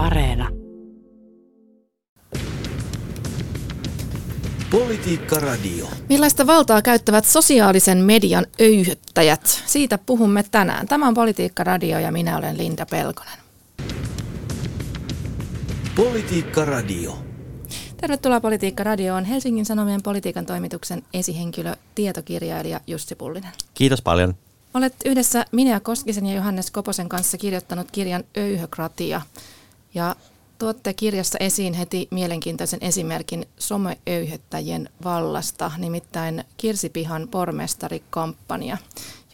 Areena. Politiikka Radio. Millaista valtaa käyttävät sosiaalisen median öyhyttäjät? Siitä puhumme tänään. Tämä on Politiikka Radio ja minä olen Linda Pelkonen. Politiikka Radio. Tervetuloa Politiikka Radioon. Helsingin Sanomien politiikan toimituksen esihenkilö, tietokirjailija Jussi Pullinen. Kiitos paljon. Olet yhdessä Minea Koskisen ja Johannes Koposen kanssa kirjoittanut kirjan Öyhökratia. Ja tuotte kirjassa esiin heti mielenkiintoisen esimerkin someöyhettäjien vallasta, nimittäin Kirsipihan pormestarikampanja.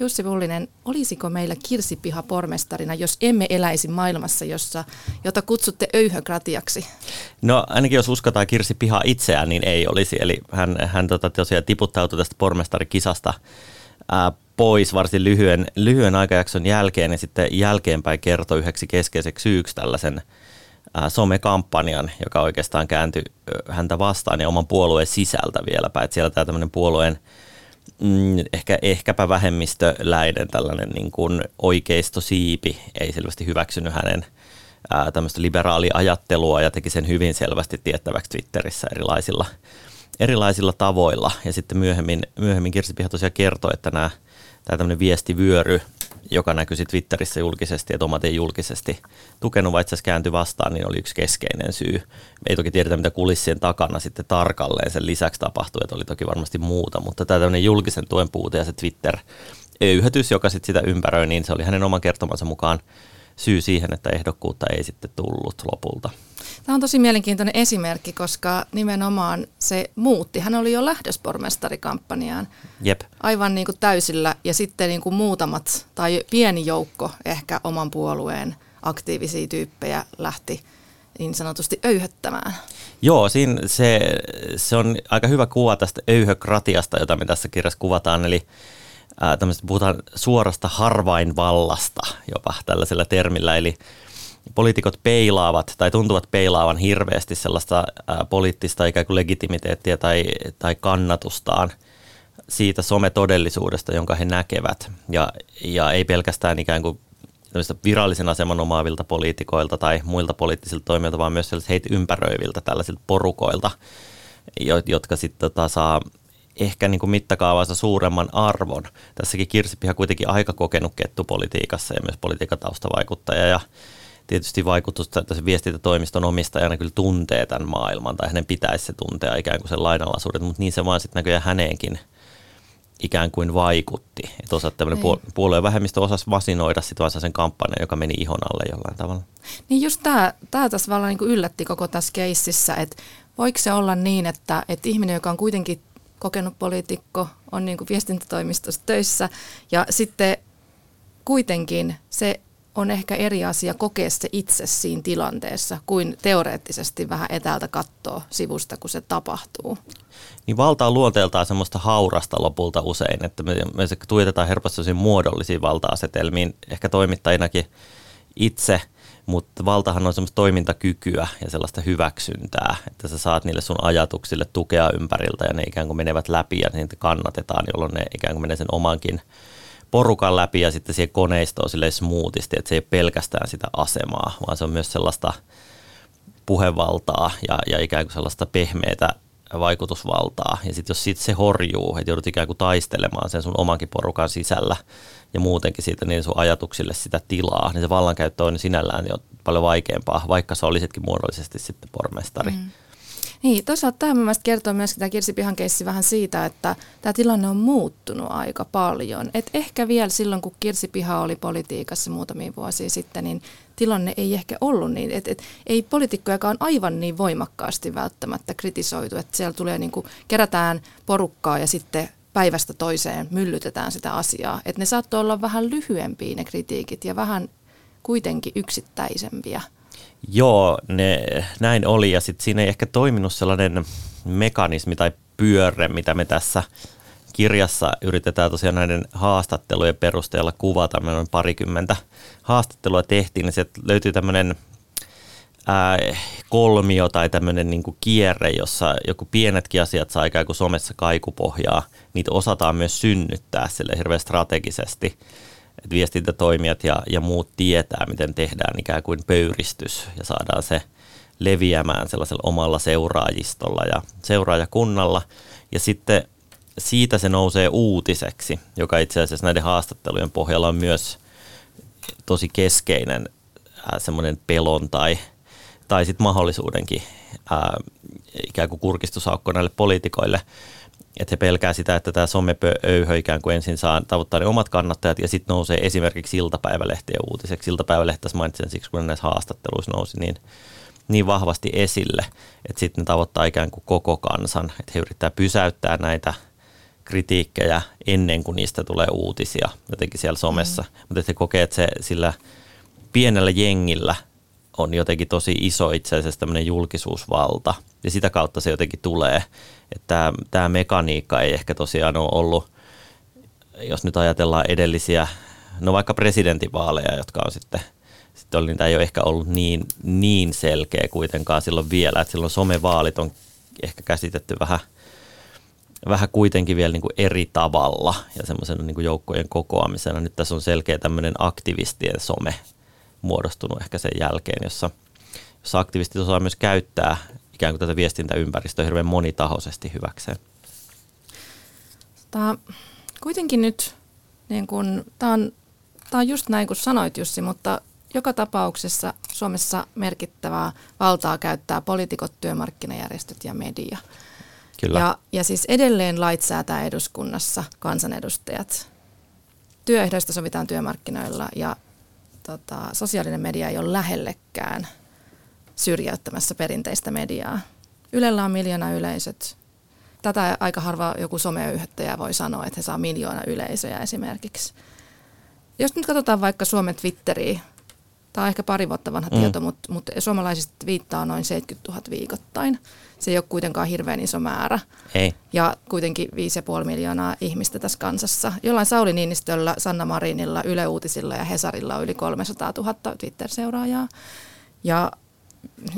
Jussi Pullinen, olisiko meillä Kirsipiha pormestarina, jos emme eläisi maailmassa, jossa, jota kutsutte öyhökratiaksi? No ainakin jos uskotaan Kirsipiha itseään, niin ei olisi. Eli hän, hän tota, tosiaan tiputtautui tästä pormestarikisasta pois varsin lyhyen, lyhyen aikajakson jälkeen ja sitten jälkeenpäin kertoi yhdeksi keskeiseksi syyksi tällaisen somekampanjan, joka oikeastaan kääntyi häntä vastaan ja oman puolueen sisältä vieläpä. Että siellä tämä tämmöinen puolueen mm, ehkä, ehkäpä vähemmistöläinen tällainen niin kuin oikeistosiipi ei selvästi hyväksynyt hänen tämmöistä liberaaliajattelua ja teki sen hyvin selvästi tiettäväksi Twitterissä erilaisilla, erilaisilla tavoilla. Ja sitten myöhemmin, myöhemmin Kirsi Piha tosiaan kertoi, että nämä tämä tämmöinen viestivyöry, joka näkyi Twitterissä julkisesti ja Tomat ei julkisesti tukenut, vai itse asiassa kääntyi vastaan, niin oli yksi keskeinen syy. Me ei toki tiedetä, mitä kulissien takana sitten tarkalleen sen lisäksi tapahtui, että oli toki varmasti muuta, mutta tämä tämmöinen julkisen tuen puute ja se Twitter-öyhätys, joka sitten sitä ympäröi, niin se oli hänen oman kertomansa mukaan syy siihen, että ehdokkuutta ei sitten tullut lopulta. Tämä on tosi mielenkiintoinen esimerkki, koska nimenomaan se muutti. Hän oli jo lähdös pormestarikampanjaan Jep. aivan niin kuin täysillä ja sitten niin kuin muutamat tai pieni joukko ehkä oman puolueen aktiivisia tyyppejä lähti niin sanotusti öyhöttämään. Joo, siinä se, se on aika hyvä kuva tästä öyhökratiasta, jota me tässä kirjassa kuvataan, eli ää, puhutaan suorasta harvainvallasta jopa tällaisella termillä, eli poliitikot peilaavat tai tuntuvat peilaavan hirveästi sellaista poliittista ikään kuin legitimiteettiä tai, tai kannatustaan siitä sometodellisuudesta, jonka he näkevät. Ja, ja ei pelkästään ikään kuin virallisen aseman omaavilta poliitikoilta tai muilta poliittisilta toimijoilta, vaan myös heitä ympäröiviltä tällaisilta porukoilta, jotka sitten tota, saa ehkä niin kuin mittakaavassa suuremman arvon. Tässäkin Kirsipiha kuitenkin aika kokenut kettupolitiikassa ja myös politiikan taustavaikuttaja ja tietysti vaikutusta, että se viestintätoimiston omistajana kyllä tuntee tämän maailman, tai hänen pitäisi se tuntea ikään kuin sen lainalaisuuden, mutta niin se vaan sitten näköjään häneenkin ikään kuin vaikutti. Että osa tämmöinen niin. puolueen vähemmistö osasi vasinoida sitten sen kampanjan, joka meni ihon alle jollain tavalla. Niin just tämä, tämä tässä vaan niin yllätti koko tässä keississä, että voiko se olla niin, että, että ihminen, joka on kuitenkin kokenut poliitikko, on niin kuin viestintätoimistossa töissä ja sitten kuitenkin se on ehkä eri asia kokea se itse siinä tilanteessa kuin teoreettisesti vähän etäältä katsoa sivusta, kun se tapahtuu. Niin valta on luonteeltaan semmoista haurasta lopulta usein, että me, me tuijotetaan helposti muodollisiin valta-asetelmiin, ehkä toimittajinakin itse, mutta valtahan on semmoista toimintakykyä ja sellaista hyväksyntää, että sä saat niille sun ajatuksille tukea ympäriltä ja ne ikään kuin menevät läpi ja niitä kannatetaan, jolloin ne ikään kuin menee sen omankin porukan läpi ja sitten siihen koneistoon sille smoothisti, että se ei ole pelkästään sitä asemaa, vaan se on myös sellaista puhevaltaa ja, ja ikään kuin sellaista pehmeätä vaikutusvaltaa. Ja sitten jos sit se horjuu, että joudut ikään kuin taistelemaan sen sun omankin porukan sisällä ja muutenkin siitä niin sun ajatuksille sitä tilaa, niin se vallankäyttö on sinällään jo paljon vaikeampaa, vaikka sä olisitkin muodollisesti sitten pormestari. Mm. Niin, toisaalta tämä mielestäni kertoo myös tämä Kirsi Pihan keissi vähän siitä, että tämä tilanne on muuttunut aika paljon. Et ehkä vielä silloin, kun Kirsi Piha oli politiikassa muutamia vuosia sitten, niin tilanne ei ehkä ollut niin. Et, et, ei poliitikkojakaan aivan niin voimakkaasti välttämättä kritisoitu, että siellä tulee niin kuin, kerätään porukkaa ja sitten päivästä toiseen myllytetään sitä asiaa. Että ne saattoi olla vähän lyhyempiä ne kritiikit ja vähän kuitenkin yksittäisempiä. Joo, ne, näin oli ja sitten siinä ei ehkä toiminut sellainen mekanismi tai pyörre, mitä me tässä kirjassa yritetään tosiaan näiden haastattelujen perusteella kuvata. Me on parikymmentä haastattelua tehtiin, niin sieltä löytyy tämmöinen ää, kolmio tai tämmöinen niin kierre, jossa joku pienetkin asiat saa ikään kuin somessa kaikupohjaa. Niitä osataan myös synnyttää sille hirveän strategisesti että viestintätoimijat ja, ja muut tietää, miten tehdään ikään kuin pöyristys ja saadaan se leviämään sellaisella omalla seuraajistolla ja seuraajakunnalla. Ja sitten siitä se nousee uutiseksi, joka itse asiassa näiden haastattelujen pohjalla on myös tosi keskeinen semmoinen pelon tai, tai sitten mahdollisuudenkin ää, ikään kuin kurkistusaukko näille poliitikoille, että he pelkää sitä, että tämä somepöyhö ikään kuin ensin saa tavoittaa ne omat kannattajat ja sitten nousee esimerkiksi iltapäivälehtien uutiseksi. Iltapäivälehtässä mainitsen siksi, kun näissä haastatteluissa nousi niin, niin vahvasti esille, että sitten ne tavoittaa ikään kuin koko kansan, että he yrittää pysäyttää näitä kritiikkejä ennen kuin niistä tulee uutisia jotenkin siellä somessa. Mm. Mutta että he kokee, että se sillä pienellä jengillä on jotenkin tosi iso itse asiassa tämmöinen julkisuusvalta ja sitä kautta se jotenkin tulee, että tämä mekaniikka ei ehkä tosiaan ole ollut, jos nyt ajatellaan edellisiä, no vaikka presidentinvaaleja, jotka on sitten, sitten oli, niitä ei ole ehkä ollut niin, niin selkeä kuitenkaan silloin vielä, että silloin somevaalit on ehkä käsitetty vähän, vähän kuitenkin vielä niin kuin eri tavalla ja semmoisena niin joukkojen kokoamisena. Nyt tässä on selkeä tämmöinen aktivistien some muodostunut ehkä sen jälkeen, jossa, jossa aktivistit osaa myös käyttää ikään kuin tätä viestintäympäristöä hirveän monitahoisesti hyväkseen. Tämä, kuitenkin nyt, niin kun, tämä, on, tämä on just näin kuin sanoit Jussi, mutta joka tapauksessa Suomessa merkittävää valtaa käyttää poliitikot, työmarkkinajärjestöt ja media. Kyllä. Ja, ja siis edelleen lait säätää eduskunnassa kansanedustajat. Työehdoista sovitaan työmarkkinoilla ja tota, sosiaalinen media ei ole lähellekään syrjäyttämässä perinteistä mediaa. Ylellä on miljoona yleisöt. Tätä aika harva joku someyhdyttäjä voi sanoa, että he saa miljoona yleisöjä esimerkiksi. Jos nyt katsotaan vaikka Suomen Twitteriä, tämä on ehkä pari vuotta vanha mm. tieto, mutta, mutta suomalaisista viittaa noin 70 000 viikoittain. Se ei ole kuitenkaan hirveän iso määrä. Ei. Ja kuitenkin 5,5 miljoonaa ihmistä tässä kansassa. Jollain Sauli Niinistöllä, Sanna Marinilla, Yle Uutisilla ja Hesarilla on yli 300 000 Twitter-seuraajaa. Ja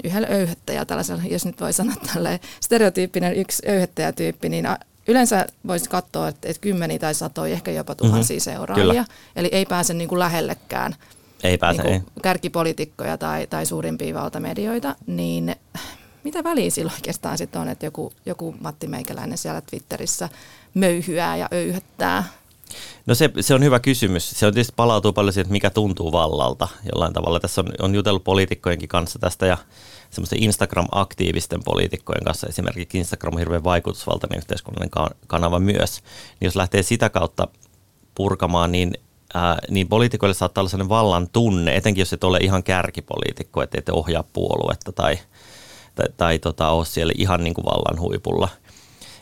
yhdellä öyhöttäjä, tällaisella, jos nyt voi sanoa tälle stereotyyppinen yksi öyhöttäjätyyppi, niin yleensä voisi katsoa, että, että kymmeniä tai satoja, ehkä jopa tuhansia mm-hmm. seuraajia. Kyllä. Eli ei pääse niin kuin lähellekään ei pääse, niin ei. kärkipolitiikkoja tai, tai suurimpia valtamedioita, niin mitä väliä silloin oikeastaan sitten on, että joku, joku Matti Meikäläinen siellä Twitterissä möyhyää ja öyhöttää No se, se on hyvä kysymys. Se on tietysti palautuu paljon siihen, että mikä tuntuu vallalta jollain tavalla. Tässä on, on jutellut poliitikkojenkin kanssa tästä ja semmoisten Instagram-aktiivisten poliitikkojen kanssa. Esimerkiksi Instagram on hirveän vaikutusvaltainen yhteiskunnallinen kanava myös. Niin jos lähtee sitä kautta purkamaan, niin ää, niin poliitikoille saattaa olla sellainen vallan tunne, etenkin jos et ole ihan kärkipoliitikko, että et ohjaa puoluetta tai, tai, tai tota, ole siellä ihan niin kuin vallan huipulla –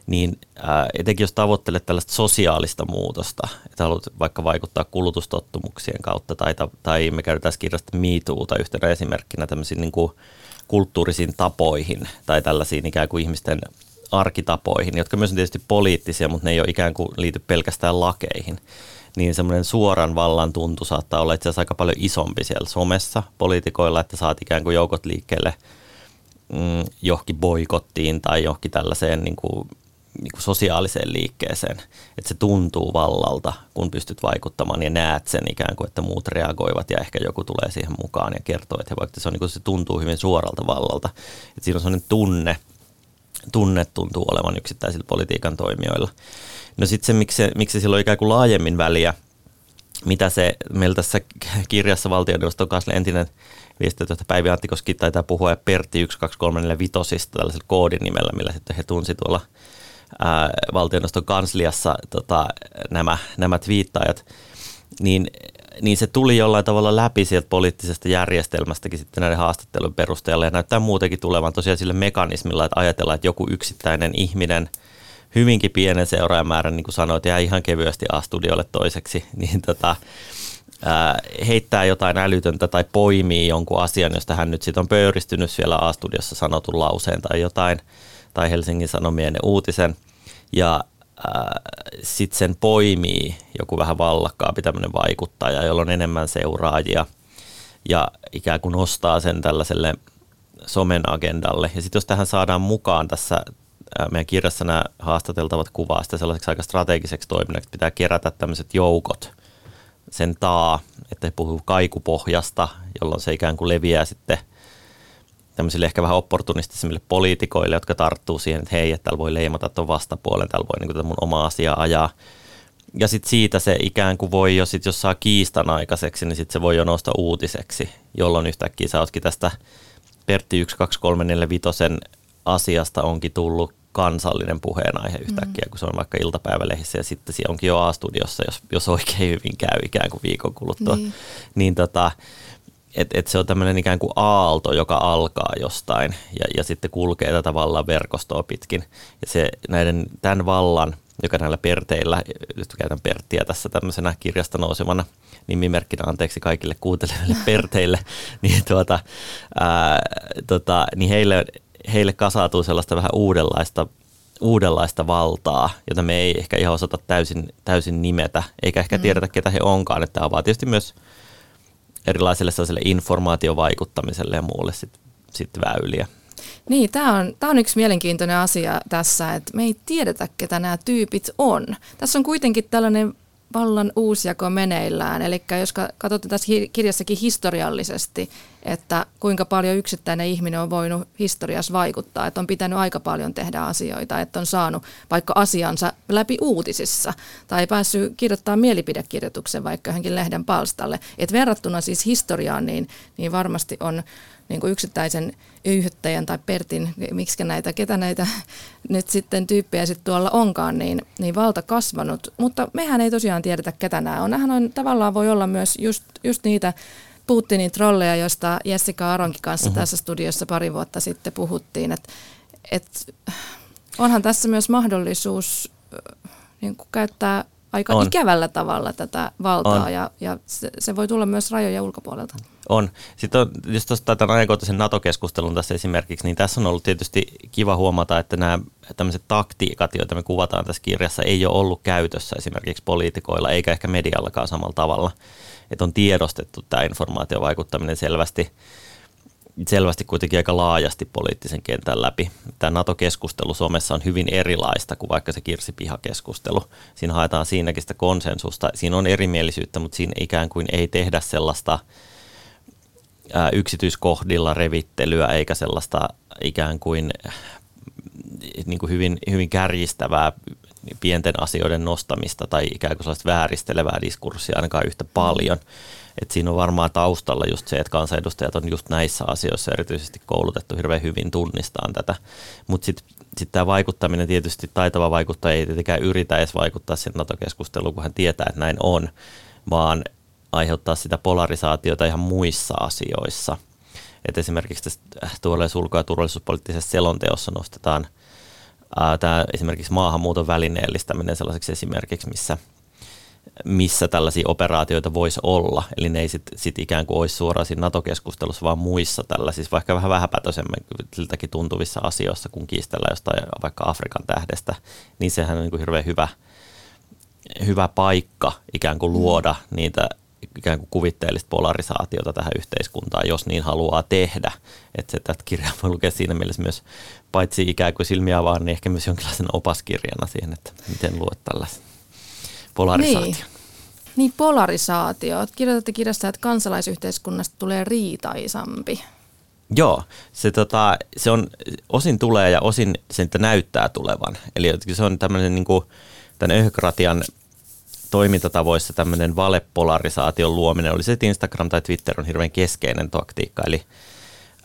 niin ää, etenkin jos tavoittelet tällaista sosiaalista muutosta, että haluat vaikka vaikuttaa kulutustottumuksien kautta, tai, tai me käytetään kirjasta MeToota yhtenä esimerkkinä tämmöisiin niin kuin kulttuurisiin tapoihin, tai tällaisiin ikään kuin ihmisten arkitapoihin, jotka myös on tietysti poliittisia, mutta ne ei ole ikään kuin liity pelkästään lakeihin, niin semmoinen suoran vallan tuntu saattaa olla itse asiassa aika paljon isompi siellä somessa poliitikoilla, että saat ikään kuin joukot liikkeelle mm, johonkin boikottiin tai johonkin tällaiseen niin kuin niin kuin sosiaaliseen liikkeeseen, että se tuntuu vallalta, kun pystyt vaikuttamaan ja näet sen ikään kuin, että muut reagoivat ja ehkä joku tulee siihen mukaan ja kertoo, että vaikka se, on, niin kuin se tuntuu hyvin suoralta vallalta. Että siinä on sellainen tunne, tunne tuntuu olevan yksittäisillä politiikan toimijoilla. No sitten se, miksi miksi se silloin ikään kuin laajemmin väliä, mitä se meillä tässä kirjassa valtioneuvoston kanssa entinen viestintäjohtaja Päivi Anttikoski taitaa puhua ja Pertti 12345 tällaisella koodin nimellä, millä sitten he tunsi tuolla – ää, valtioneuvoston kansliassa tota, nämä, nämä twiittajat, niin, niin se tuli jollain tavalla läpi sieltä poliittisesta järjestelmästäkin sitten näiden haastattelun perusteella ja näyttää muutenkin tulevan tosiaan sille mekanismilla, että ajatellaan, että joku yksittäinen ihminen hyvinkin pienen seuraajamäärän, niin kuin sanoit, jää ihan kevyesti A-studiolle toiseksi, niin tota, ää, heittää jotain älytöntä tai poimii jonkun asian, josta hän nyt sitten on pöyristynyt siellä A-studiossa sanotun lauseen tai jotain – tai Helsingin Sanomien uutisen, ja sitten sen poimii joku vähän vallakkaampi tämmöinen vaikuttaja, jolla on enemmän seuraajia, ja ikään kuin nostaa sen tällaiselle somen agendalle. Ja sitten jos tähän saadaan mukaan tässä meidän kirjassa nämä haastateltavat kuvaa sitä sellaiseksi aika strategiseksi toiminnaksi, pitää kerätä tämmöiset joukot sen taa, että he puhuu kaikupohjasta, jolloin se ikään kuin leviää sitten tämmöisille ehkä vähän opportunistisemmille poliitikoille, jotka tarttuu siihen, että hei, että täällä voi leimata tuon vastapuolen, täällä voi niin kuin, mun oma asia ajaa. Ja sitten siitä se ikään kuin voi jo, sit, jos saa kiistan aikaiseksi, niin sitten se voi jo nousta uutiseksi, jolloin yhtäkkiä sä ootkin tästä Pertti 12345 asiasta onkin tullut kansallinen puheenaihe yhtäkkiä, mm. kun se on vaikka iltapäivälehissä ja sitten se onkin jo A-studiossa, jos, jos oikein hyvin käy ikään kuin viikon kuluttua. Niin, niin tota, et, et se on tämmöinen ikään kuin aalto, joka alkaa jostain ja, ja sitten kulkee tätä vallan verkostoa pitkin. Ja se näiden, tämän vallan, joka näillä perteillä, nyt käytän Perttiä tässä tämmöisenä kirjasta nousevana nimimerkkinä, anteeksi kaikille kuuntelijoille perteille, niin, tuota, ää, tota, niin heille heille kasautuu sellaista vähän uudenlaista, uudenlaista valtaa, jota me ei ehkä ihan osata täysin, täysin nimetä, eikä ehkä mm. tiedetä, ketä he onkaan. Että tämä avaa tietysti myös erilaiselle sellaiselle informaatiovaikuttamiselle ja muulle sitten sit väyliä. Niin, tämä on, tämä on yksi mielenkiintoinen asia tässä, että me ei tiedetä, ketä nämä tyypit on. Tässä on kuitenkin tällainen vallan uusjako meneillään. Eli jos katsotaan tässä kirjassakin historiallisesti, että kuinka paljon yksittäinen ihminen on voinut historiassa vaikuttaa, että on pitänyt aika paljon tehdä asioita, että on saanut vaikka asiansa läpi uutisissa tai päässyt kirjoittamaan mielipidekirjoituksen vaikka johonkin lehden palstalle. Että verrattuna siis historiaan, niin, niin varmasti on niin kuin yksittäisen yhdyttäjän tai Pertin, miksi näitä, ketä näitä nyt sitten tyyppejä sitten tuolla onkaan, niin, niin valta kasvanut. Mutta mehän ei tosiaan tiedetä, ketä nämä on. Nämähän on, tavallaan voi olla myös just, just niitä Putinin trolleja, joista Jessica Aronkin kanssa uh-huh. tässä studiossa pari vuotta sitten puhuttiin, että et, onhan tässä myös mahdollisuus niin käyttää aika on. ikävällä tavalla tätä valtaa on. ja, ja se, se voi tulla myös rajoja ulkopuolelta. On. Sitten on, jos tuosta tämän ajankohtaisen NATO-keskustelun tässä esimerkiksi, niin tässä on ollut tietysti kiva huomata, että nämä tämmöiset taktiikat, joita me kuvataan tässä kirjassa, ei ole ollut käytössä esimerkiksi poliitikoilla eikä ehkä mediallakaan samalla tavalla. Että on tiedostettu tämä informaatiovaikuttaminen selvästi selvästi kuitenkin aika laajasti poliittisen kentän läpi. Tämä NATO-keskustelu Suomessa on hyvin erilaista kuin vaikka se kirsipihakeskustelu. Siinä haetaan siinäkin sitä konsensusta. Siinä on erimielisyyttä, mutta siinä ikään kuin ei tehdä sellaista yksityiskohdilla revittelyä eikä sellaista ikään kuin, niin kuin hyvin, hyvin kärjistävää pienten asioiden nostamista tai ikään kuin sellaista vääristelevää diskurssia ainakaan yhtä paljon. Et siinä on varmaan taustalla just se, että kansanedustajat on just näissä asioissa erityisesti koulutettu hirveän hyvin tunnistaan tätä. Mutta sitten sit tämä vaikuttaminen tietysti, taitava vaikuttaja ei tietenkään yritä edes vaikuttaa sen NATO-keskusteluun, kun hän tietää, että näin on, vaan aiheuttaa sitä polarisaatiota ihan muissa asioissa. Et esimerkiksi tässä tuolla ulko- ja turvallisuuspoliittisessa selonteossa nostetaan tämä esimerkiksi maahanmuuton välineellistäminen sellaiseksi esimerkiksi, missä – missä tällaisia operaatioita voisi olla. Eli ne ei sitten sit ikään kuin olisi suoraan siinä NATO-keskustelussa, vaan muissa tällaisissa, vaikka vähän vähäpätöisemmiltäkin tuntuvissa asioissa, kun kiistellään jostain vaikka Afrikan tähdestä, niin sehän on niin kuin hirveän hyvä, hyvä paikka ikään kuin luoda niitä ikään kuin kuvitteellista polarisaatiota tähän yhteiskuntaan, jos niin haluaa tehdä. Että se tätä kirjaa voi lukea siinä mielessä myös paitsi ikään kuin silmiä vaan, niin ehkä myös jonkinlaisen opaskirjana siihen, että miten luot tällaista polarisaatio. Niin. Niin polarisaatio. Kirjoitatte kirjassa, että kansalaisyhteiskunnasta tulee riitaisampi. Joo, se, tota, se on, osin tulee ja osin se näyttää tulevan. Eli se on tämmöinen niin kuin, tämän öhkratian toimintatavoissa tämmöinen valepolarisaation luominen. Oli se, että Instagram tai Twitter on hirveän keskeinen taktiikka. Eli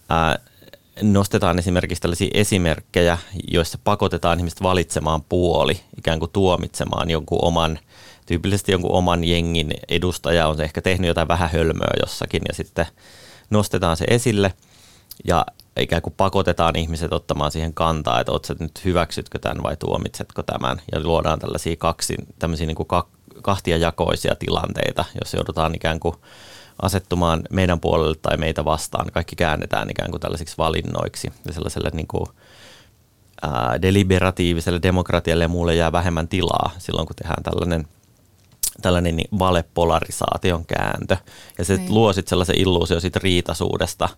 ää, nostetaan esimerkiksi tällaisia esimerkkejä, joissa pakotetaan ihmiset valitsemaan puoli, ikään kuin tuomitsemaan jonkun oman – tyypillisesti jonkun oman jengin edustaja on se ehkä tehnyt jotain vähän hölmöä jossakin ja sitten nostetaan se esille ja ikään kuin pakotetaan ihmiset ottamaan siihen kantaa, että oot nyt hyväksytkö tämän vai tuomitsetko tämän ja luodaan tällaisia kaksi, tämmöisiä niin kuin kahtia jakoisia tilanteita, jos joudutaan ikään kuin asettumaan meidän puolelle tai meitä vastaan. Kaikki käännetään ikään kuin tällaisiksi valinnoiksi ja sellaiselle niin kuin, ää, deliberatiiviselle demokratialle ja muulle jää vähemmän tilaa silloin, kun tehdään tällainen – tällainen niin valepolarisaation kääntö. Ja se niin. luo sitten sellaisen illuusio siitä riitaisuudesta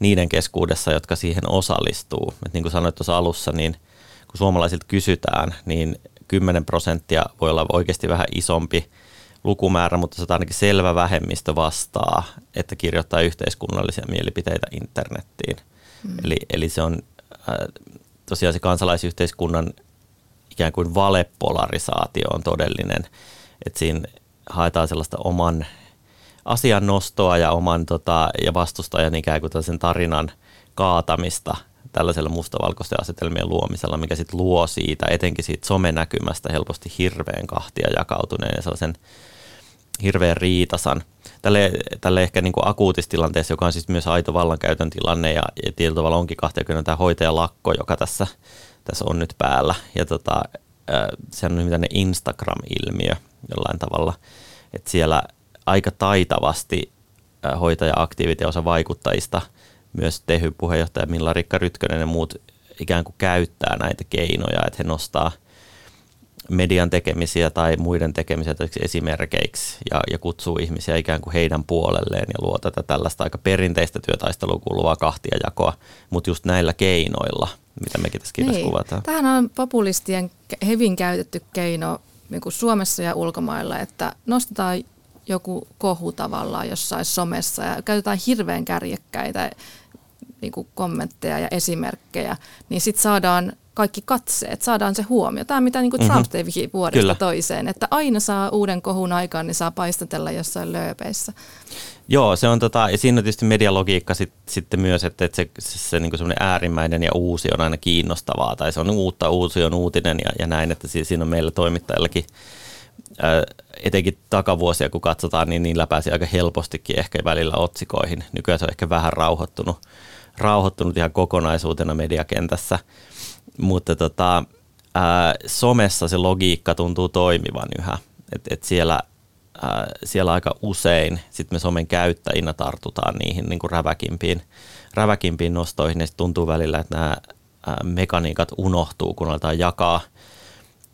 niiden keskuudessa, jotka siihen osallistuu. Et niin kuin sanoit tuossa alussa, niin kun suomalaisilta kysytään, niin 10 prosenttia voi olla oikeasti vähän isompi lukumäärä, mutta se on ainakin selvä vähemmistö vastaa, että kirjoittaa yhteiskunnallisia mielipiteitä internettiin. Mm. Eli, eli se on äh, tosiaan se kansalaisyhteiskunnan ikään kuin valepolarisaatio on todellinen, että siinä haetaan sellaista oman asian nostoa ja oman tota, ja vastustajan ikään kuin sen tarinan kaatamista tällaisella mustavalkoisten asetelmien luomisella, mikä sitten luo siitä, etenkin siitä somenäkymästä helposti hirveän kahtia jakautuneen ja sellaisen hirveän riitasan. Tälle, tälle ehkä niin kuin akuutistilanteessa, joka on siis myös aito vallankäytön tilanne ja, ja tietyllä tavalla onkin 20 tämä hoitajalakko, joka tässä, tässä on nyt päällä. Ja tota, se on tämmöinen Instagram-ilmiö jollain tavalla, että siellä aika taitavasti hoitaja-aktiivit ja osa vaikuttajista, myös Tehy-puheenjohtaja Milla Rikka Rytkönen ja muut ikään kuin käyttää näitä keinoja, että he nostaa – median tekemisiä tai muiden tekemisiä esimerkkeiksi ja, ja kutsuu ihmisiä ikään kuin heidän puolelleen ja luo tätä tällaista aika perinteistä työtaistelua kuuluvaa kahtiajakoa, mutta just näillä keinoilla, mitä mekin tässä kirjassa niin. kuvataan. Tähän on populistien hyvin käytetty keino niin kuin Suomessa ja ulkomailla, että nostetaan joku kohu tavallaan jossain somessa ja käytetään hirveän kärjekkäitä niin kuin kommentteja ja esimerkkejä, niin sitten saadaan kaikki katseet, saadaan se huomio. Tämä mitä niin kuin Trump mm-hmm. teki vuodesta Kyllä. toiseen, että aina saa uuden kohun aikaan, niin saa paistatella jossain lööpeissä. Joo, se on tota, ja siinä on tietysti medialogiikka sit, sitten myös, että, että se, se, se niin äärimmäinen ja uusi on aina kiinnostavaa, tai se on uutta, uusi on uutinen ja, ja näin, että siinä on meillä toimittajillakin etenkin takavuosia kun katsotaan, niin niillä pääsi aika helpostikin ehkä välillä otsikoihin. Nykyään se on ehkä vähän rauhoittunut, rauhoittunut ihan kokonaisuutena mediakentässä mutta tota, ää, somessa se logiikka tuntuu toimivan yhä. Et, et siellä, ää, siellä aika usein sit me somen käyttäjinä tartutaan niihin niin kuin räväkimpiin, räväkimpiin nostoihin ja tuntuu välillä, että nämä mekaniikat unohtuu, kun aletaan jakaa,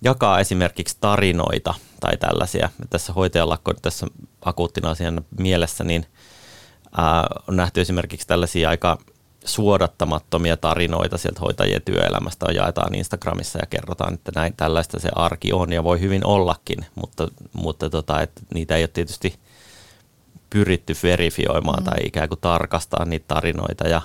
jakaa esimerkiksi tarinoita tai tällaisia. Tässä hoitajalakko tässä akuuttina asian mielessä, niin ää, on nähty esimerkiksi tällaisia aika – suodattamattomia tarinoita sieltä hoitajien työelämästä jaetaan Instagramissa ja kerrotaan, että näin tällaista se arki on ja voi hyvin ollakin, mutta, mutta tota, että niitä ei ole tietysti pyritty verifioimaan mm. tai ikään kuin tarkastaa niitä tarinoita ja,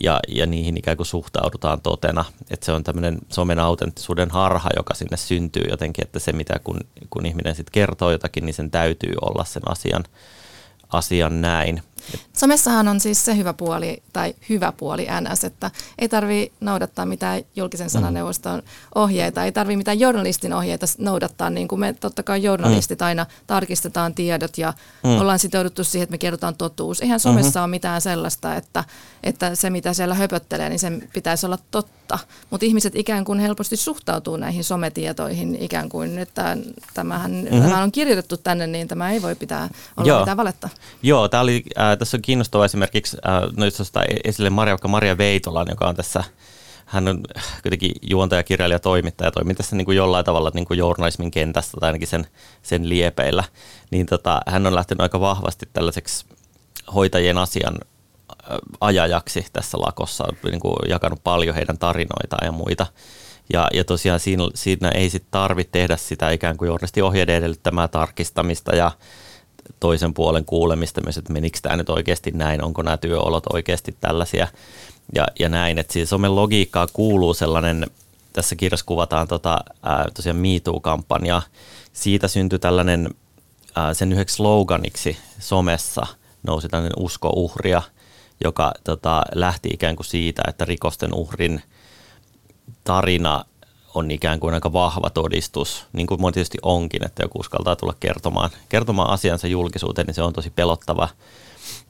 ja, ja niihin ikään kuin suhtaudutaan totena. Että se on tämmöinen somen autenttisuuden harha, joka sinne syntyy jotenkin, että se mitä kun, kun ihminen sitten kertoo jotakin, niin sen täytyy olla sen asian, asian näin. Somessahan on siis se hyvä puoli, tai hyvä puoli NS, että ei tarvi noudattaa mitään julkisen mm. sananeuvoston ohjeita, ei tarvi mitään journalistin ohjeita noudattaa, niin kuin me totta kai journalistit mm. aina tarkistetaan tiedot ja mm. ollaan sitouduttu siihen, että me kerrotaan totuus. Eihän somessa mm-hmm. ole mitään sellaista, että, että se mitä siellä höpöttelee, niin sen pitäisi olla totta. Mutta ihmiset ikään kuin helposti suhtautuu näihin sometietoihin ikään kuin, että tämähän, mm-hmm. tämä on kirjoitettu tänne, niin tämä ei voi pitää olla Joo. mitään valetta. Joo, tämä oli... Äh, tässä on kiinnostava esimerkiksi, äh, no jos esille Maria, Maria Veitolan, joka on tässä hän on kuitenkin juontaja, kirjailija, toimittaja, toimii tässä niin kuin jollain tavalla niin kuin journalismin kentästä tai ainakin sen, sen liepeillä, niin tota, hän on lähtenyt aika vahvasti tällaiseksi hoitajien asian ajajaksi tässä lakossa, niin kuin jakanut paljon heidän tarinoitaan ja muita. Ja, ja tosiaan siinä, siinä ei sitten tarvitse tehdä sitä ikään kuin journalisti ohjeiden edellyttämää tarkistamista ja toisen puolen kuulemista myös, että menikö tämä nyt oikeasti näin, onko nämä työolot oikeasti tällaisia ja, ja näin. Että siis somen logiikkaa kuuluu sellainen, tässä kirjassa kuvataan tota, ää, tosiaan MeToo-kampanja. Siitä syntyi tällainen, ää, sen yhdeksi sloganiksi somessa nousi tällainen usko uhria, joka tota, lähti ikään kuin siitä, että rikosten uhrin tarina on ikään kuin aika vahva todistus, niin kuin moni tietysti onkin, että joku uskaltaa tulla kertomaan, kertomaan asiansa julkisuuteen, niin se on tosi pelottava,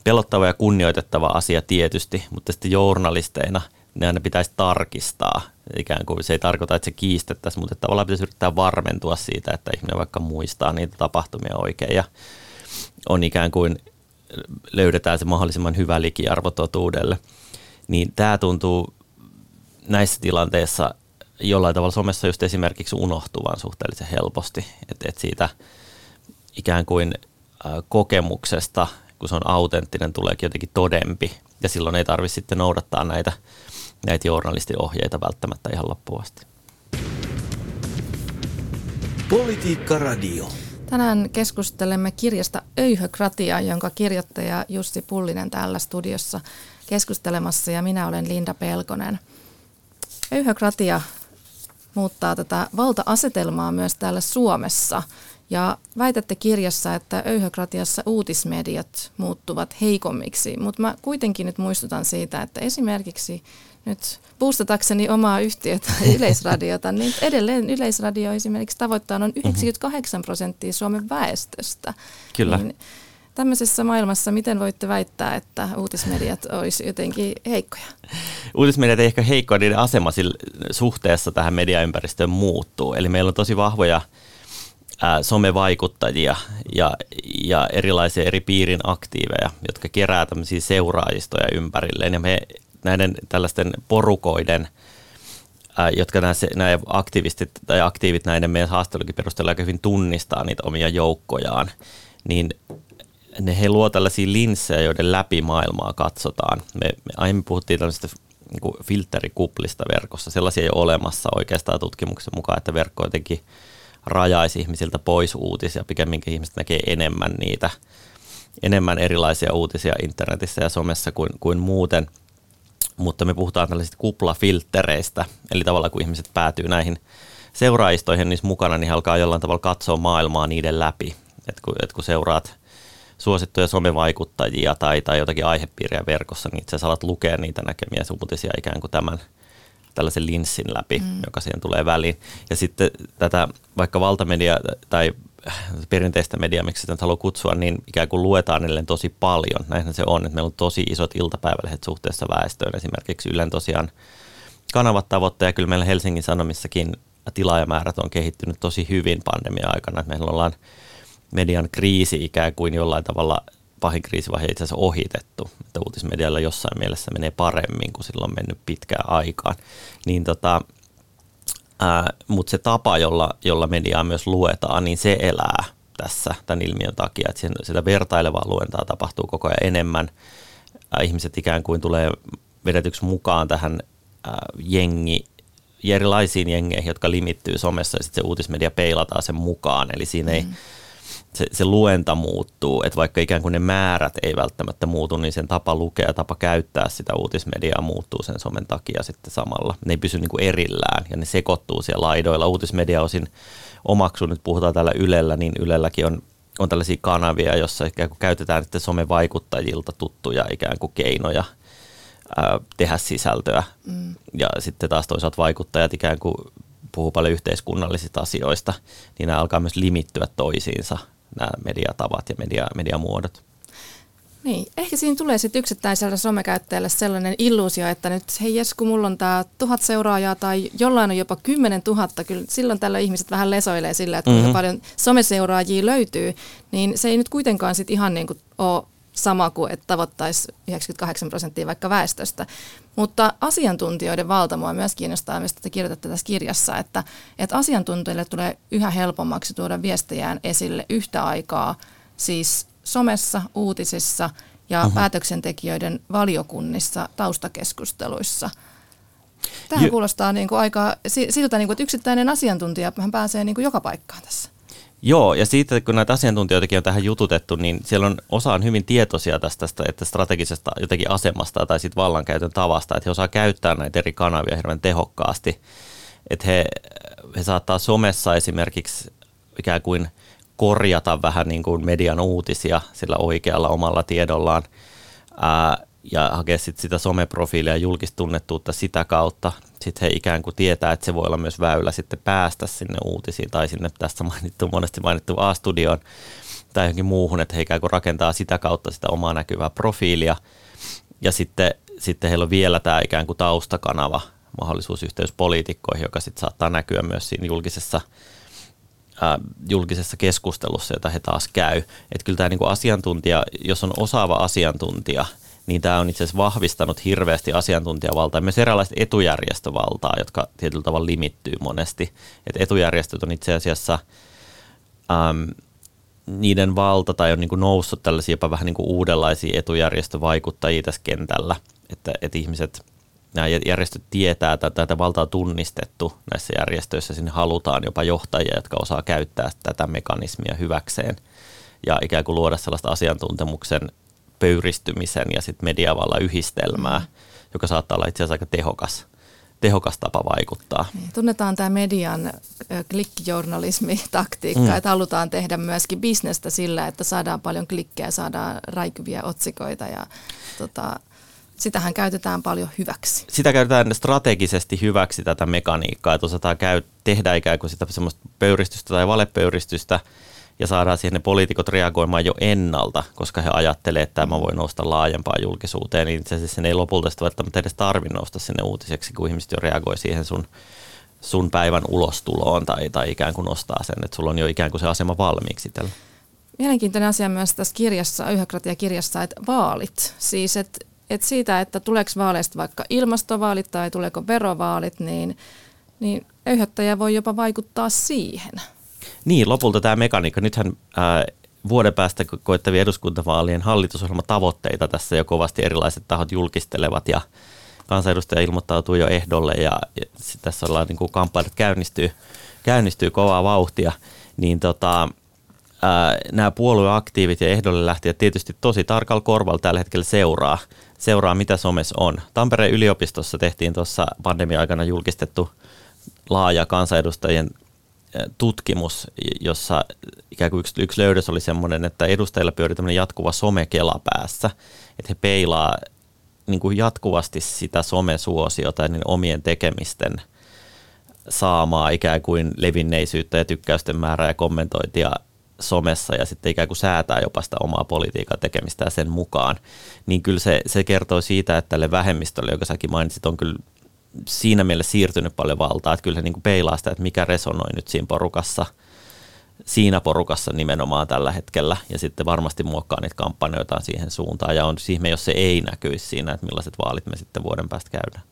pelottava ja kunnioitettava asia tietysti, mutta sitten journalisteina ne aina pitäisi tarkistaa. Ikään kuin se ei tarkoita, että se kiistettäisiin, mutta tavallaan pitäisi yrittää varmentua siitä, että ihminen vaikka muistaa niitä tapahtumia oikein ja on ikään kuin löydetään se mahdollisimman hyvä likiarvo totuudelle. Niin tämä tuntuu näissä tilanteissa jollain tavalla somessa just esimerkiksi unohtuvan suhteellisen helposti, että et siitä ikään kuin kokemuksesta, kun se on autenttinen, tuleekin jotenkin todempi ja silloin ei tarvitse sitten noudattaa näitä, näitä journalistiohjeita välttämättä ihan loppuun asti. Politiikka Radio. Tänään keskustelemme kirjasta Öyhökratia, jonka kirjoittaja Jussi Pullinen täällä studiossa keskustelemassa ja minä olen Linda Pelkonen. Öyhökratia muuttaa tätä valta-asetelmaa myös täällä Suomessa ja väitätte kirjassa, että öyhökratiassa uutismediat muuttuvat heikommiksi, mutta mä kuitenkin nyt muistutan siitä, että esimerkiksi nyt boostatakseni omaa yhtiötä Yleisradiota, niin edelleen Yleisradio esimerkiksi tavoittaa on 98 prosenttia Suomen väestöstä. Kyllä. Niin tämmöisessä maailmassa, miten voitte väittää, että uutismediat olisi jotenkin heikkoja? Uutismediat ei ehkä heikkoja, niiden asema suhteessa tähän mediaympäristöön muuttuu. Eli meillä on tosi vahvoja somevaikuttajia ja, ja erilaisia eri piirin aktiiveja, jotka kerää tämmöisiä seuraajistoja ympärilleen. Ja me näiden tällaisten porukoiden, jotka nämä, nämä aktivistit tai aktiivit näiden meidän haastattelukin perusteella aika hyvin tunnistaa niitä omia joukkojaan, niin ne he luo tällaisia linssejä, joiden läpi maailmaa katsotaan. Me, me aiemmin puhuttiin tällaisesta niin filterikuplista verkossa. Sellaisia ei ole olemassa oikeastaan tutkimuksen mukaan, että verkko jotenkin rajaisi ihmisiltä pois uutisia, pikemminkin ihmiset näkee enemmän niitä, enemmän erilaisia uutisia internetissä ja somessa kuin, kuin muuten. Mutta me puhutaan tällaisista kuplafiltereistä, eli tavallaan kun ihmiset päätyy näihin seuraajistoihin niissä mukana, niin he alkaa jollain tavalla katsoa maailmaa niiden läpi. Et kun, et kun seuraat suosittuja somevaikuttajia tai, tai jotakin aihepiiriä verkossa, niin itse alat lukea niitä näkemiä uutisia ikään kuin tämän tällaisen linssin läpi, mm. joka siihen tulee väliin. Ja sitten tätä vaikka valtamedia tai perinteistä mediaa, miksi sitä haluaa kutsua, niin ikään kuin luetaan edelleen tosi paljon. Näinhän se on, että meillä on tosi isot iltapäivälehdet suhteessa väestöön. Esimerkiksi Ylen tosiaan kanavat tavoittaa ja kyllä meillä Helsingin Sanomissakin tilaajamäärät on kehittynyt tosi hyvin pandemia-aikana. Että meillä ollaan median kriisi ikään kuin jollain tavalla pahin kriisivaihe itse asiassa ohitettu, että uutismedialla jossain mielessä menee paremmin kuin silloin on mennyt pitkään aikaan. Niin tota, mutta se tapa, jolla, jolla mediaa myös luetaan, niin se elää tässä tämän ilmiön takia, että sitä vertailevaa luentaa tapahtuu koko ajan enemmän. Ihmiset ikään kuin tulee vedetyksi mukaan tähän jengi, erilaisiin jengeihin, jotka limittyy somessa ja sitten se uutismedia peilataan sen mukaan. Eli siinä mm. Se, se luenta muuttuu, että vaikka ikään kuin ne määrät ei välttämättä muutu, niin sen tapa lukea ja tapa käyttää sitä uutismediaa muuttuu sen somen takia sitten samalla. Ne ei pysy niin kuin erillään ja ne sekoittuu siellä laidoilla. Uutismedia osin omaksu, nyt puhutaan täällä Ylellä, niin Ylelläkin on, on tällaisia kanavia, jossa ikään kuin käytetään sitten somevaikuttajilta tuttuja ikään kuin keinoja ää, tehdä sisältöä. Mm. Ja sitten taas toisaalta vaikuttajat ikään kuin puhuu paljon yhteiskunnallisista asioista, niin nämä alkaa myös limittyä toisiinsa nämä mediatavat ja media, mediamuodot. Niin, ehkä siinä tulee sitten yksittäisellä somekäyttäjälle sellainen illuusio, että nyt hei jes, kun mulla on tämä tuhat seuraajaa tai jollain on jopa kymmenen tuhatta, kyllä silloin tällä ihmiset vähän lesoilee sillä, että kuinka mm-hmm. paljon someseuraajia löytyy, niin se ei nyt kuitenkaan sitten ihan niin kuin ole sama kuin, että tavoittaisi 98 prosenttia vaikka väestöstä. Mutta asiantuntijoiden valta mua myös kiinnostaa, mistä te kirjoitatte tässä kirjassa, että, että asiantuntijoille tulee yhä helpommaksi tuoda viestejään esille yhtä aikaa, siis somessa, uutisissa ja uh-huh. päätöksentekijöiden valiokunnissa, taustakeskusteluissa. Tähän jo. kuulostaa niin kuin aika siltä, niin kuin, että yksittäinen asiantuntija hän pääsee niin kuin joka paikkaan tässä. Joo, ja siitä kun näitä asiantuntijoitakin on tähän jututettu, niin siellä on osa on hyvin tietoisia tästä, että strategisesta jotenkin asemasta tai sitten vallankäytön tavasta, että he osaa käyttää näitä eri kanavia hirveän tehokkaasti. Että he, he saattaa somessa esimerkiksi ikään kuin korjata vähän niin kuin median uutisia sillä oikealla omalla tiedollaan ää, ja hakea sit sitä someprofiilia ja julkistunnettuutta sitä kautta sitten he ikään kuin tietää, että se voi olla myös väylä sitten päästä sinne uutisiin tai sinne tässä mainittu, monesti mainittu A-studioon tai johonkin muuhun, että he ikään kuin rakentaa sitä kautta sitä omaa näkyvää profiilia. Ja sitten, sitten heillä on vielä tämä ikään kuin taustakanava, mahdollisuus yhteys poliitikkoihin, joka sitten saattaa näkyä myös siinä julkisessa, ää, julkisessa keskustelussa, jota he taas käy. Että kyllä tämä niin kuin asiantuntija, jos on osaava asiantuntija – niin tämä on itse asiassa vahvistanut hirveästi asiantuntijavaltaa ja myös erilaista etujärjestövaltaa, jotka tietyllä tavalla limittyy monesti. Et etujärjestöt on itse asiassa, äm, niiden valta tai on niin kuin noussut tällaisia jopa vähän niin kuin uudenlaisia etujärjestövaikuttajia tässä kentällä, että, että ihmiset nämä järjestöt tietää, että tätä valtaa on tunnistettu näissä järjestöissä, sinne halutaan jopa johtajia, jotka osaa käyttää tätä mekanismia hyväkseen ja ikään kuin luoda sellaista asiantuntemuksen pöyristymisen ja sitten mediavalla yhdistelmää, mm. joka saattaa olla itse asiassa aika tehokas, tehokas tapa vaikuttaa. Niin, tunnetaan tämä median klikkijournalismi-taktiikka, mm. että halutaan tehdä myöskin bisnestä sillä, että saadaan paljon klikkejä, saadaan räikyviä otsikoita ja tota, sitähän käytetään paljon hyväksi. Sitä käytetään strategisesti hyväksi tätä mekaniikkaa, että osataan käy, tehdä ikään kuin sitä semmoista pöyristystä tai valepöyristystä ja saadaan siihen ne poliitikot reagoimaan jo ennalta, koska he ajattelevat, että tämä voi nousta laajempaan julkisuuteen, niin itse asiassa sen ei lopulta sitä välttämättä edes tarvitse nousta sinne uutiseksi, kun ihmiset jo reagoi siihen sun, sun päivän ulostuloon tai, tai ikään kuin nostaa sen, että sulla on jo ikään kuin se asema valmiiksi tällä. Mielenkiintoinen asia myös tässä kirjassa, Yhäkratia-kirjassa, että vaalit. Siis, että että siitä, että tuleeko vaaleista vaikka ilmastovaalit tai tuleeko verovaalit, niin, niin öyhöttäjä voi jopa vaikuttaa siihen. Niin, lopulta tämä mekaniikka. Nythän ää, vuoden päästä koettavien eduskuntavaalien hallitusohjelmatavoitteita tässä jo kovasti erilaiset tahot julkistelevat ja kansanedustaja ilmoittautuu jo ehdolle ja, ja tässä ollaan niin kuin kampanjat käynnistyy, käynnistyy kovaa vauhtia, niin tota, ää, nämä puolueaktiivit ja ehdolle lähtijät tietysti tosi tarkalla korvalla tällä hetkellä seuraa seuraa, mitä somessa on. Tampereen yliopistossa tehtiin tuossa pandemia-aikana julkistettu laaja kansanedustajien tutkimus, jossa ikään kuin yksi, yksi löydös oli semmoinen, että edustajilla pyörii tämmöinen jatkuva somekela päässä, että he peilaa niin kuin jatkuvasti sitä somesuosiota niin omien tekemisten saamaa ikään kuin levinneisyyttä ja tykkäysten määrää ja kommentointia somessa ja sitten ikään kuin säätää jopa sitä omaa politiikan tekemistä sen mukaan, niin kyllä se, se kertoo siitä, että tälle vähemmistölle, joka säkin mainitsit, on kyllä siinä mielessä siirtynyt paljon valtaa, että kyllä se niin kuin peilaa sitä, että mikä resonoi nyt siinä porukassa, siinä porukassa nimenomaan tällä hetkellä, ja sitten varmasti muokkaa niitä kampanjoita siihen suuntaan, ja on siihen, jos se ei näkyisi siinä, että millaiset vaalit me sitten vuoden päästä käydään.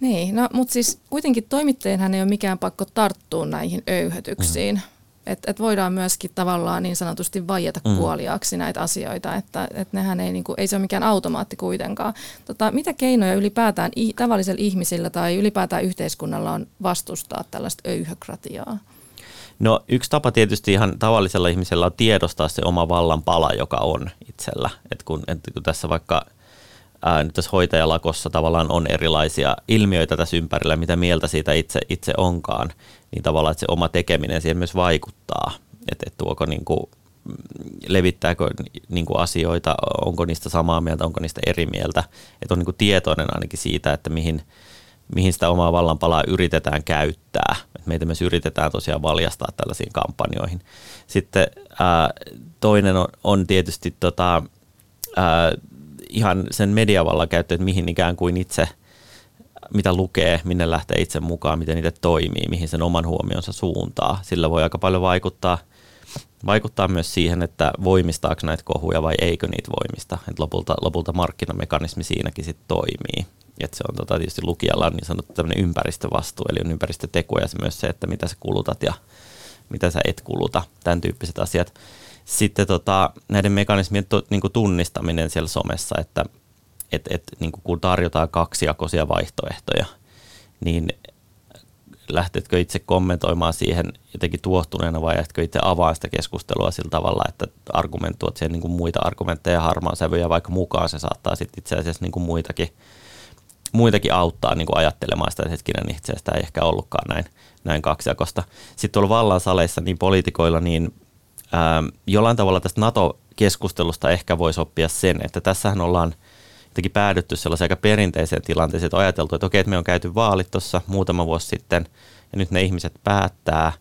Niin, no, mutta siis kuitenkin toimittajienhän ei ole mikään pakko tarttua näihin öyhötyksiin. Mm että et voidaan myöskin tavallaan niin sanotusti vaieta mm. kuoliaaksi näitä asioita, että et nehän ei, niinku, ei se ole mikään automaatti kuitenkaan. Tota, mitä keinoja ylipäätään i, tavallisilla ihmisillä tai ylipäätään yhteiskunnalla on vastustaa tällaista öyhökratiaa? No yksi tapa tietysti ihan tavallisella ihmisellä on tiedostaa se oma vallan pala, joka on itsellä. Et kun, et kun tässä vaikka ää, nyt tässä hoitajalakossa tavallaan on erilaisia ilmiöitä tässä ympärillä, mitä mieltä siitä itse, itse onkaan, niin tavallaan että se oma tekeminen siihen myös vaikuttaa, että, että tuoko niin kuin, levittääkö niin kuin asioita, onko niistä samaa mieltä, onko niistä eri mieltä, että on niin kuin tietoinen ainakin siitä, että mihin, mihin sitä omaa vallanpalaa yritetään käyttää. Et meitä myös yritetään tosiaan valjastaa tällaisiin kampanjoihin. Sitten ää, toinen on, on tietysti tota, ää, ihan sen mediavallan käyttö, että mihin ikään kuin itse – mitä lukee, minne lähtee itse mukaan, miten niitä toimii, mihin sen oman huomionsa suuntaa. Sillä voi aika paljon vaikuttaa, vaikuttaa myös siihen, että voimistaako näitä kohuja vai eikö niitä voimista. Et lopulta, lopulta markkinamekanismi siinäkin sitten toimii. Et se on tota, tietysti lukijalla on niin sanottu tämmöinen ympäristövastuu, eli on ympäristöteko ja se myös se, että mitä sä kulutat ja mitä sä et kuluta, tämän tyyppiset asiat. Sitten tota, näiden mekanismien to, niin tunnistaminen siellä somessa, että että et, niin kun tarjotaan kaksijakoisia vaihtoehtoja, niin lähtetkö itse kommentoimaan siihen jotenkin tuohtuneena vai jätkö itse avaa sitä keskustelua sillä tavalla, että argumentuot siihen niin kuin muita argumentteja harmaan sävyjä vaikka mukaan, se saattaa sitten itse asiassa niin kuin muitakin, muitakin auttaa niin kuin ajattelemaan sitä, että hetkinen itse asiassa ei ehkä ollutkaan näin, näin kaksijakosta. Sitten tuolla vallan saleissa niin poliitikoilla niin ää, jollain tavalla tästä NATO-keskustelusta ehkä voisi oppia sen, että tässähän ollaan – jotenkin päädytty sellaiseen aika perinteiseen tilanteeseen, että ajateltu, että okei, että me on käyty vaalit tuossa muutama vuosi sitten, ja nyt ne ihmiset päättää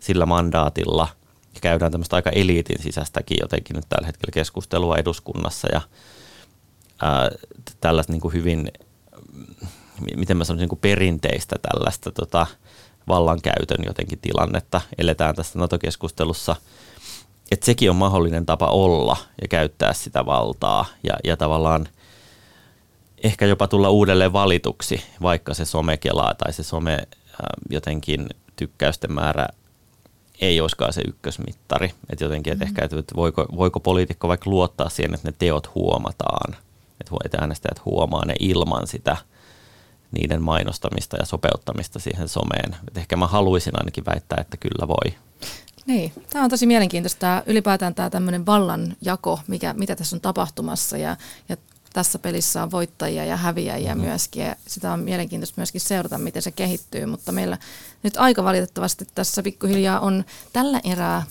sillä mandaatilla, ja käydään tämmöistä aika eliitin sisäistäkin jotenkin nyt tällä hetkellä keskustelua eduskunnassa, ja ää, tällaista niin kuin hyvin, miten mä sanoisin, niin kuin perinteistä tällaista tota, vallankäytön jotenkin tilannetta eletään tässä NATO-keskustelussa, että sekin on mahdollinen tapa olla ja käyttää sitä valtaa ja, ja tavallaan ehkä jopa tulla uudelleen valituksi, vaikka se somekelaa tai se some äh, jotenkin tykkäysten määrä ei olisikaan se ykkösmittari. Että jotenkin, että mm-hmm. ehkä, että voiko, voiko poliitikko vaikka luottaa siihen, että ne teot huomataan, että äänestäjät huomaa ne ilman sitä niiden mainostamista ja sopeuttamista siihen someen. Et ehkä mä haluaisin ainakin väittää, että kyllä voi. Niin, tämä on tosi mielenkiintoista. Ylipäätään tämä tämmöinen vallanjako, mikä, mitä tässä on tapahtumassa ja, ja tässä pelissä on voittajia ja häviäjiä mm-hmm. myöskin. Ja sitä on mielenkiintoista myöskin seurata, miten se kehittyy, mutta meillä nyt aika valitettavasti tässä pikkuhiljaa on tällä erää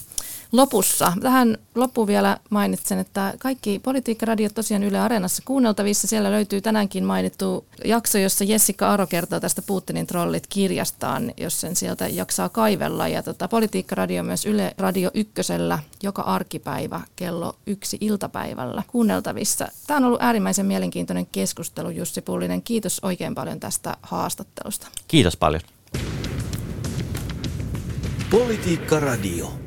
lopussa. Tähän loppuun vielä mainitsen, että kaikki politiikkaradiot tosiaan Yle Areenassa kuunneltavissa. Siellä löytyy tänäänkin mainittu jakso, jossa Jessica Aro kertoo tästä Putinin trollit kirjastaan, jos sen sieltä jaksaa kaivella. Ja tota, politiikkaradio myös Yle Radio Ykkösellä joka arkipäivä kello yksi iltapäivällä kuunneltavissa. Tämä on ollut äärimmäisen mielenkiintoinen keskustelu, Jussi Pullinen. Kiitos oikein paljon tästä haastattelusta. Kiitos paljon. Politiikka Radio.